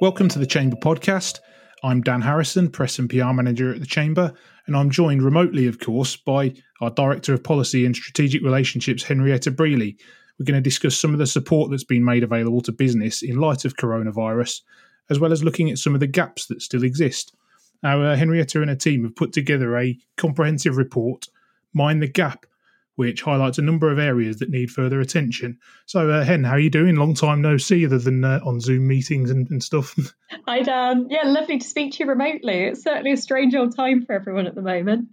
Welcome to the Chamber podcast. I'm Dan Harrison, Press and PR Manager at the Chamber, and I'm joined remotely, of course, by our Director of Policy and Strategic Relationships, Henrietta Brealey. We're going to discuss some of the support that's been made available to business in light of coronavirus, as well as looking at some of the gaps that still exist. Now, uh, Henrietta and her team have put together a comprehensive report, Mind the Gap, which highlights a number of areas that need further attention. So, uh, Hen, how are you doing? Long time no see, other than uh, on Zoom meetings and, and stuff. Hi, Dan. Yeah, lovely to speak to you remotely. It's certainly a strange old time for everyone at the moment.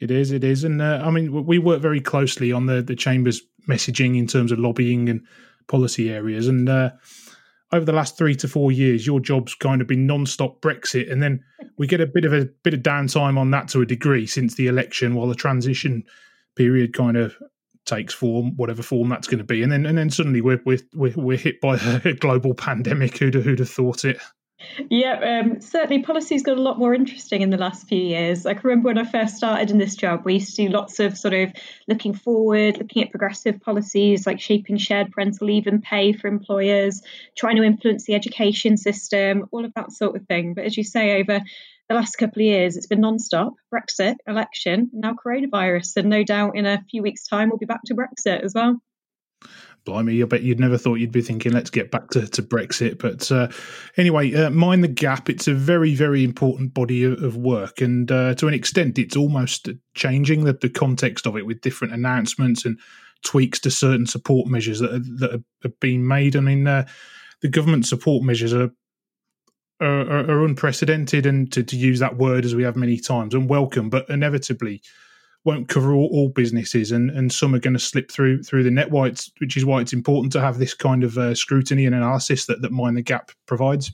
It is, it is, and uh, I mean, we work very closely on the the chamber's messaging in terms of lobbying and policy areas, and uh, over the last three to four years, your job's kind of been non-stop Brexit, and then we get a bit of a bit of downtime on that to a degree since the election, while the transition period kind of takes form, whatever form that's going to be, and then and then suddenly we're we're we're, hit by a global pandemic. Who'd who'd have thought it? Yeah, um, certainly policy's got a lot more interesting in the last few years. I can remember when I first started in this job, we used to do lots of sort of looking forward, looking at progressive policies like shaping shared parental leave and pay for employers, trying to influence the education system, all of that sort of thing. But as you say, over the last couple of years, it's been non-stop Brexit, election, now coronavirus, and no doubt in a few weeks' time we'll be back to Brexit as well. Blimey, I bet you'd never thought you'd be thinking, let's get back to, to Brexit. But uh, anyway, uh, Mind the Gap, it's a very, very important body of, of work. And uh, to an extent, it's almost changing the, the context of it with different announcements and tweaks to certain support measures that are, that are being made. I mean, uh, the government support measures are are, are, unprecedented, and to, to, use that word as we have many times, and welcome, but inevitably won't cover all, all businesses, and, and some are going to slip through through the net. White, which is why it's important to have this kind of uh, scrutiny and analysis that that Mind the Gap provides.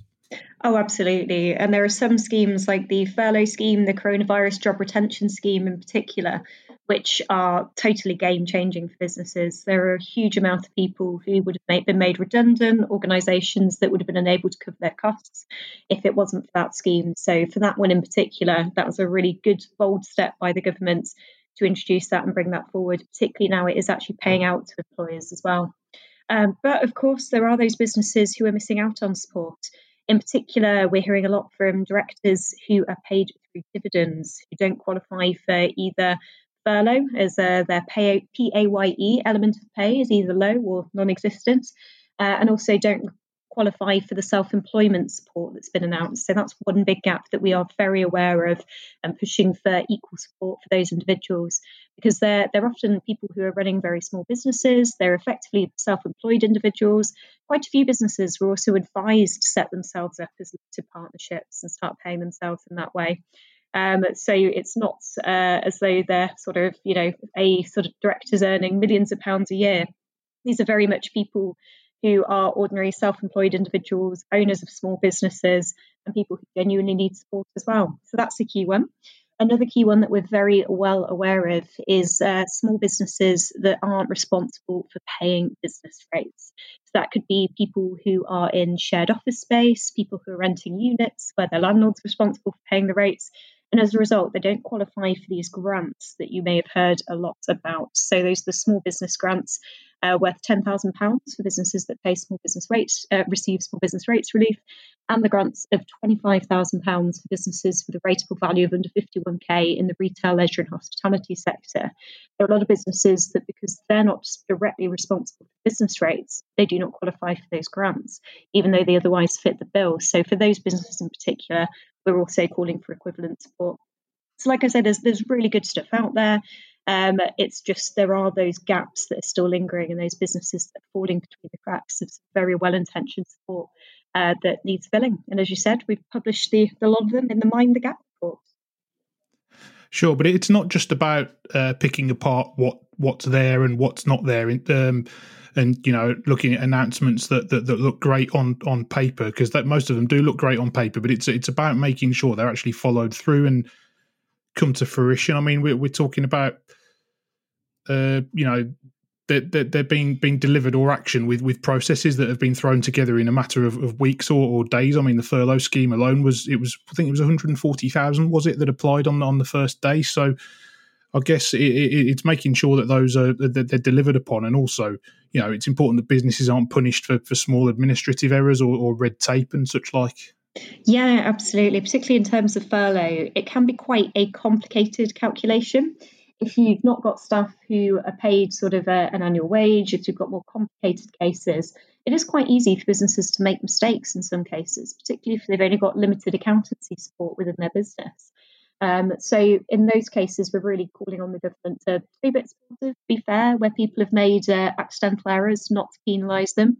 Oh, absolutely. And there are some schemes like the furlough scheme, the coronavirus job retention scheme in particular, which are totally game changing for businesses. There are a huge amount of people who would have been made redundant, organisations that would have been unable to cover their costs if it wasn't for that scheme. So, for that one in particular, that was a really good, bold step by the government to introduce that and bring that forward, particularly now it is actually paying out to employers as well. Um, but of course, there are those businesses who are missing out on support. In particular, we're hearing a lot from directors who are paid through dividends, who don't qualify for either furlough as uh, their pay, PAYE element of pay is either low or non existent, uh, and also don't qualify for the self employment support that's been announced. So that's one big gap that we are very aware of and pushing for equal support for those individuals because they're, they're often people who are running very small businesses, they're effectively self employed individuals. Quite a few businesses were also advised to set themselves up as limited partnerships and start paying themselves in that way. Um, so it's not uh, as though they're sort of, you know, a sort of directors earning millions of pounds a year. These are very much people who are ordinary self employed individuals, owners of small businesses, and people who genuinely need support as well. So that's a key one. Another key one that we're very well aware of is uh, small businesses that aren't responsible for paying business rates. So that could be people who are in shared office space, people who are renting units where their landlord's responsible for paying the rates, and as a result, they don't qualify for these grants that you may have heard a lot about. So, those are the small business grants uh, worth £10,000 for businesses that pay small business rates, uh, receive small business rates relief, and the grants of £25,000 for businesses with a rateable value of under 51k in the retail, leisure, and hospitality sector. There are a lot of businesses that, because they're not directly responsible for business rates, they do not qualify for those grants, even though they otherwise fit the bill. So, for those businesses in particular, we're also calling for equivalent support. So, like I said, there's there's really good stuff out there. Um, it's just there are those gaps that are still lingering and those businesses that are falling between the cracks of very well intentioned support uh, that needs filling. And as you said, we've published the, the lot of them in the Mind the Gap report. Sure, but it's not just about uh, picking apart what what's there and what's not there. Um, and you know looking at announcements that that, that look great on on paper because that most of them do look great on paper but it's it's about making sure they're actually followed through and come to fruition i mean we're, we're talking about uh you know that they're, they're, being being delivered or action with with processes that have been thrown together in a matter of, of weeks or, or, days. I mean, the furlough scheme alone was it was I think it was one hundred and forty thousand was it that applied on on the first day. So I guess it, it, it's making sure that those are that they're delivered upon, and also you know, it's important that businesses aren't punished for, for small administrative errors or, or red tape and such like. Yeah, absolutely. Particularly in terms of furlough, it can be quite a complicated calculation. If you've not got staff who are paid sort of a, an annual wage, if you've got more complicated cases, it is quite easy for businesses to make mistakes in some cases, particularly if they've only got limited accountancy support within their business. Um, so in those cases, we're really calling on the government to be a bit supportive, be fair, where people have made uh, accidental errors, not to penalise them.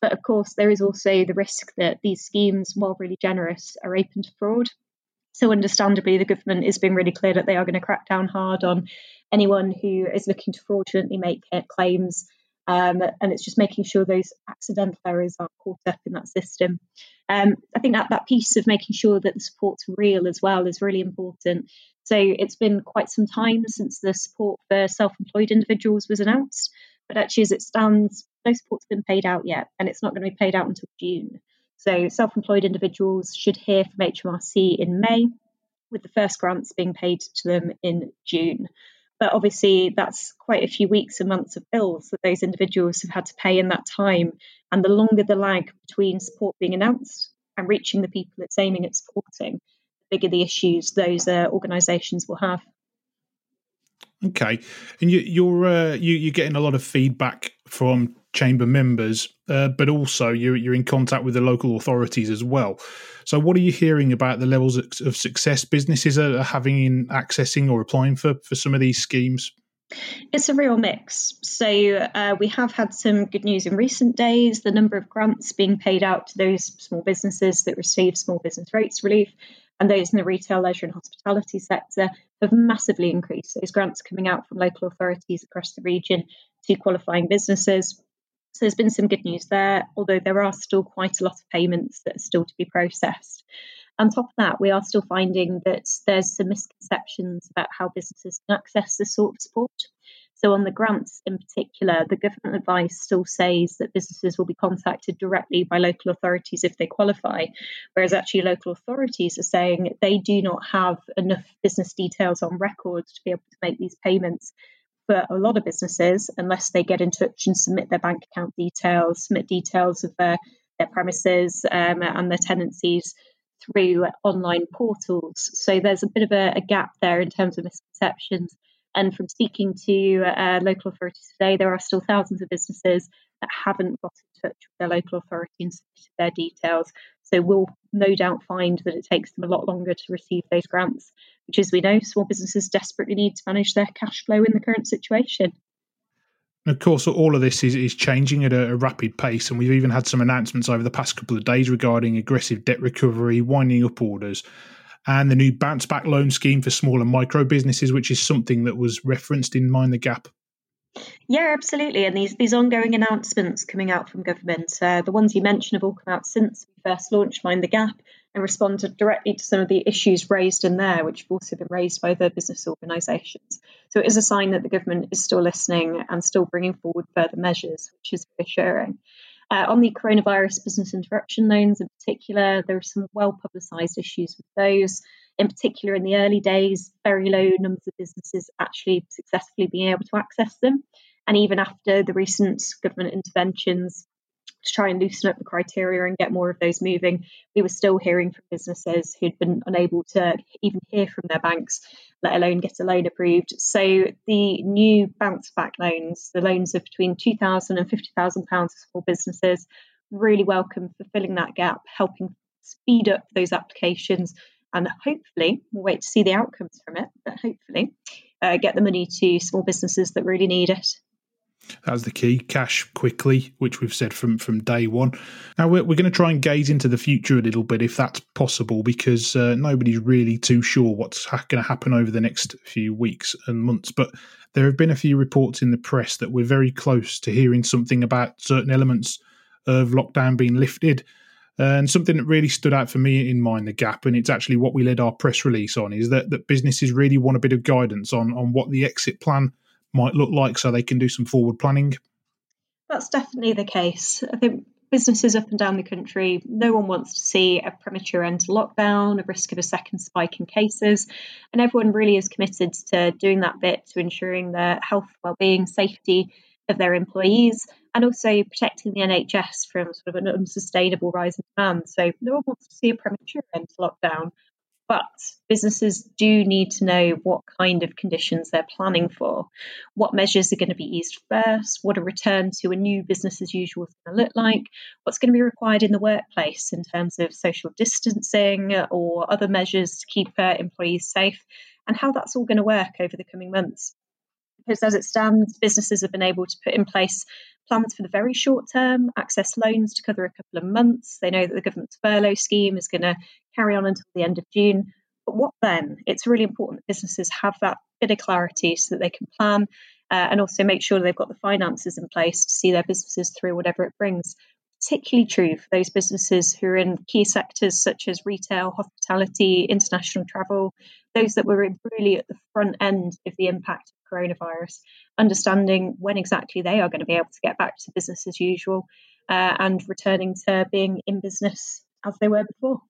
But of course, there is also the risk that these schemes, while really generous, are open to fraud. So, understandably, the government is being really clear that they are going to crack down hard on anyone who is looking to fraudulently make claims. Um, and it's just making sure those accidental errors are caught up in that system. Um, I think that that piece of making sure that the support's real as well is really important. So it's been quite some time since the support for self-employed individuals was announced, but actually, as it stands, no support's been paid out yet, and it's not going to be paid out until June. So self-employed individuals should hear from HMRC in May, with the first grants being paid to them in June. But obviously, that's quite a few weeks and months of bills that those individuals have had to pay in that time. And the longer the lag between support being announced and reaching the people it's aiming at supporting, the bigger the issues those uh, organisations will have. Okay, and you, you're uh, you, you're getting a lot of feedback from chamber members, uh, but also you're you're in contact with the local authorities as well. So, what are you hearing about the levels of success businesses are having in accessing or applying for for some of these schemes? It's a real mix. So, uh, we have had some good news in recent days. The number of grants being paid out to those small businesses that receive small business rates relief and those in the retail, leisure, and hospitality sector have massively increased. Those grants coming out from local authorities across the region to qualifying businesses. So there's been some good news there, although there are still quite a lot of payments that are still to be processed. On top of that, we are still finding that there's some misconceptions about how businesses can access this sort of support. So, on the grants in particular, the government advice still says that businesses will be contacted directly by local authorities if they qualify, whereas actually local authorities are saying they do not have enough business details on record to be able to make these payments. For a lot of businesses, unless they get in touch and submit their bank account details, submit details of their, their premises um, and their tenancies through online portals. So there's a bit of a, a gap there in terms of misconceptions. And from speaking to uh, local authorities today, there are still thousands of businesses that haven't got in touch with their local authority and submitted their details. So we'll no doubt find that it takes them a lot longer to receive those grants, which, as we know, small businesses desperately need to manage their cash flow in the current situation. Of course, all of this is, is changing at a, a, rapid pace, and we've even had some announcements over the past couple of days regarding aggressive debt recovery, winding up orders, and the new bounce back loan scheme for small and micro businesses, which is something that was referenced in Mind the Gap. Yeah, absolutely. And these these ongoing announcements coming out from government, uh, the ones you mentioned have all come out since we first launched Mind the Gap and responded directly to some of the issues raised in there, which have also been raised by the business organisations. So it is a sign that the government is still listening and still bringing forward further measures, which is reassuring. Uh, on the coronavirus business interruption loans in particular, there are some well publicised issues with those. In particular, in the early days, very low numbers of businesses actually successfully being able to access them. And even after the recent government interventions, to try and loosen up the criteria and get more of those moving, we were still hearing from businesses who'd been unable to even hear from their banks, let alone get a loan approved. So the new bounce back loans, the loans of between £2,000 and £50,000 for small businesses, really welcome for filling that gap, helping speed up those applications. And hopefully, we'll wait to see the outcomes from it, but hopefully, uh, get the money to small businesses that really need it. That's the key. Cash quickly, which we've said from from day one. Now we're, we're going to try and gaze into the future a little bit, if that's possible, because uh, nobody's really too sure what's ha- going to happen over the next few weeks and months. But there have been a few reports in the press that we're very close to hearing something about certain elements of lockdown being lifted. And something that really stood out for me in mind the gap, and it's actually what we led our press release on, is that, that businesses really want a bit of guidance on on what the exit plan might look like so they can do some forward planning? That's definitely the case. I think businesses up and down the country, no one wants to see a premature end to lockdown, a risk of a second spike in cases, and everyone really is committed to doing that bit to ensuring their health, well-being, safety, of their employees and also protecting the NHS from sort of an unsustainable rise in demand. So no one wants to see a premature end to lockdown, but businesses do need to know what kind of conditions they're planning for, what measures are going to be eased first, what a return to a new business as usual is going to look like, what's going to be required in the workplace in terms of social distancing or other measures to keep uh, employees safe, and how that's all going to work over the coming months. Because as it stands, businesses have been able to put in place plans for the very short term, access loans to cover a couple of months. They know that the government's furlough scheme is going to carry on until the end of June. But what then? It's really important that businesses have that bit of clarity so that they can plan uh, and also make sure they've got the finances in place to see their businesses through whatever it brings. Particularly true for those businesses who are in key sectors such as retail, hospitality, international travel, those that were really at the front end of the impact of coronavirus, understanding when exactly they are going to be able to get back to business as usual uh, and returning to being in business as they were before.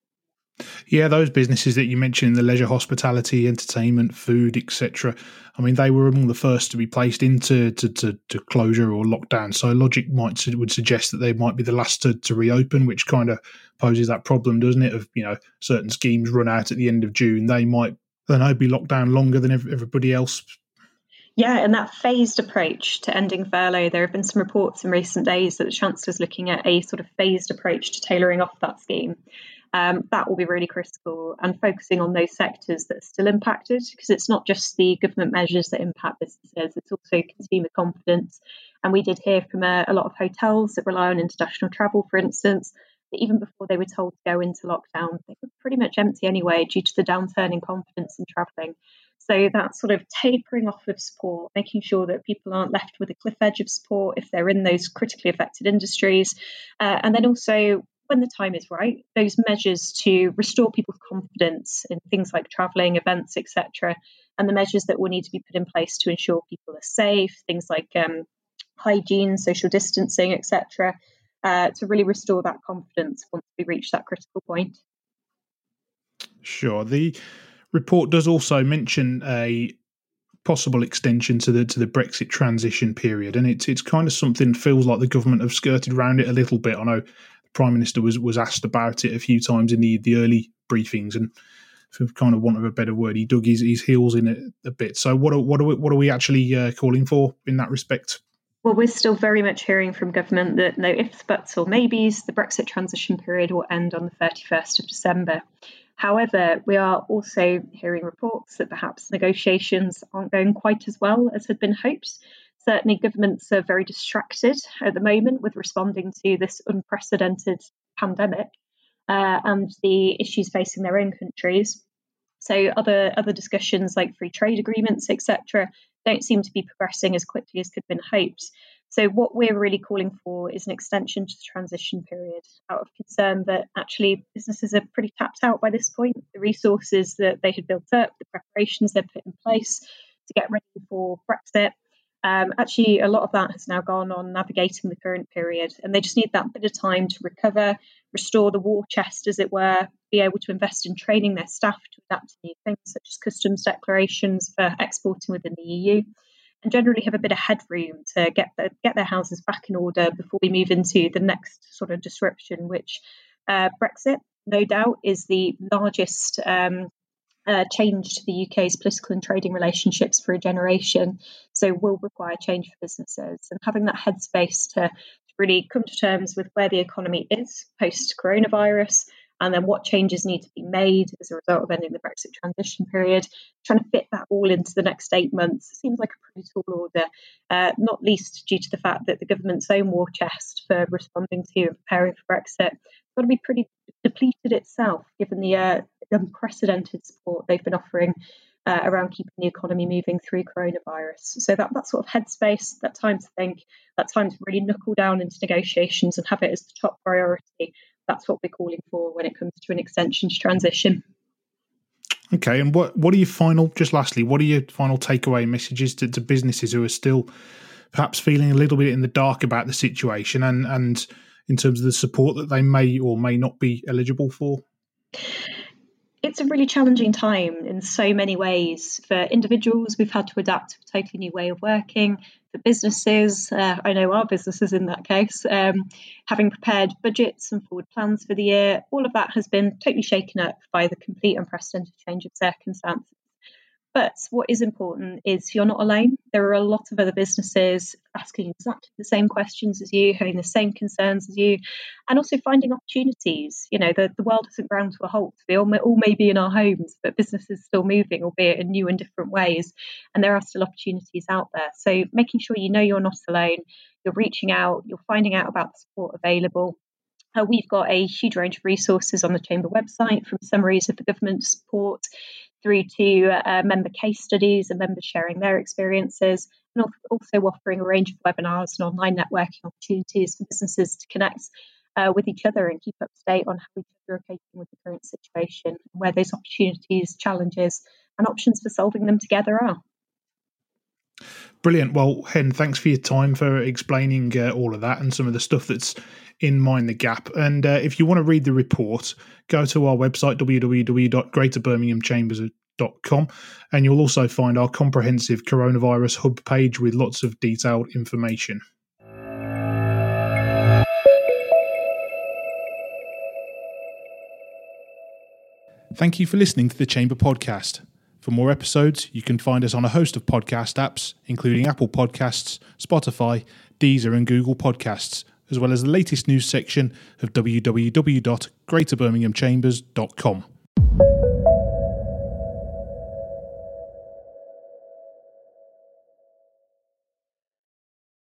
Yeah, those businesses that you mentioned, the leisure, hospitality, entertainment, food, etc. I mean, they were among the first to be placed into to, to, to, closure or lockdown. So logic might would suggest that they might be the last to, to reopen, which kind of poses that problem, doesn't it? Of you know, certain schemes run out at the end of June, they might I don't be locked down longer than everybody else yeah, and that phased approach to ending furlough, there have been some reports in recent days that the Chancellor's looking at a sort of phased approach to tailoring off that scheme. Um, that will be really critical and focusing on those sectors that are still impacted because it's not just the government measures that impact businesses, it's also consumer confidence. And we did hear from a, a lot of hotels that rely on international travel, for instance, even before they were told to go into lockdown, they were pretty much empty anyway due to the downturn in confidence in travelling. So that sort of tapering off of support, making sure that people aren't left with a cliff edge of support if they're in those critically affected industries. Uh, and then also, when the time is right, those measures to restore people's confidence in things like travelling, events, etc., and the measures that will need to be put in place to ensure people are safe, things like um, hygiene, social distancing, etc., uh, to really restore that confidence once we reach that critical point. Sure. The report does also mention a possible extension to the to the Brexit transition period, and it's it's kind of something feels like the government have skirted around it a little bit. I know the Prime Minister was was asked about it a few times in the the early briefings, and for kind of want of a better word, he dug his, his heels in it a bit. So what are, what are we, what are we actually uh, calling for in that respect? Well, we're still very much hearing from government that no ifs, buts, or maybes. The Brexit transition period will end on the 31st of December. However, we are also hearing reports that perhaps negotiations aren't going quite as well as had been hoped. Certainly, governments are very distracted at the moment with responding to this unprecedented pandemic uh, and the issues facing their own countries. So, other other discussions like free trade agreements, etc., don't seem to be progressing as quickly as could have been hoped. So, what we're really calling for is an extension to the transition period out of concern that actually businesses are pretty tapped out by this point. The resources that they had built up, the preparations they've put in place to get ready for Brexit, um, actually, a lot of that has now gone on navigating the current period, and they just need that bit of time to recover, restore the war chest, as it were, be able to invest in training their staff to adapt to new things, such as customs declarations for exporting within the EU and generally have a bit of headroom to get the, get their houses back in order before we move into the next sort of disruption, which uh, Brexit, no doubt, is the largest um, uh, change to the UK's political and trading relationships for a generation. So will require change for businesses and having that headspace to really come to terms with where the economy is post coronavirus and then what changes need to be made as a result of ending the Brexit transition period. Trying to fit that all into the next eight months seems like a pretty tall order, uh, not least due to the fact that the government's own war chest for responding to and preparing for Brexit got to be pretty depleted itself, given the uh, unprecedented support they've been offering uh, around keeping the economy moving through coronavirus. So that that sort of headspace, that time to think, that time to really knuckle down into negotiations and have it as the top priority that's what we're calling for when it comes to an extension to transition. Okay, and what what are your final? Just lastly, what are your final takeaway messages to, to businesses who are still perhaps feeling a little bit in the dark about the situation, and and in terms of the support that they may or may not be eligible for? It's a really challenging time in so many ways. For individuals, we've had to adapt to a totally new way of working. for businesses. Uh, I know our businesses in that case, um, having prepared budgets and forward plans for the year, all of that has been totally shaken up by the complete unprecedented change of circumstances. But what is important is you're not alone. There are a lot of other businesses asking exactly the same questions as you, having the same concerns as you, and also finding opportunities. You know, the, the world hasn't ground to a halt. We all may, all may be in our homes, but business is still moving, albeit in new and different ways. And there are still opportunities out there. So making sure you know you're not alone, you're reaching out, you're finding out about the support available. Uh, we've got a huge range of resources on the Chamber website, from summaries of the government support through to uh, member case studies and members sharing their experiences, and also offering a range of webinars and online networking opportunities for businesses to connect uh, with each other and keep up to date on how each other are coping with the current situation, and where those opportunities, challenges, and options for solving them together are. Brilliant. Well, Hen, thanks for your time for explaining uh, all of that and some of the stuff that's in Mind the Gap. And uh, if you want to read the report, go to our website, www.greaterbirminghamchambers.com, and you'll also find our comprehensive coronavirus hub page with lots of detailed information. Thank you for listening to the Chamber Podcast. For more episodes, you can find us on a host of podcast apps, including Apple Podcasts, Spotify, Deezer, and Google Podcasts, as well as the latest news section of www.greaterbirminghamchambers.com.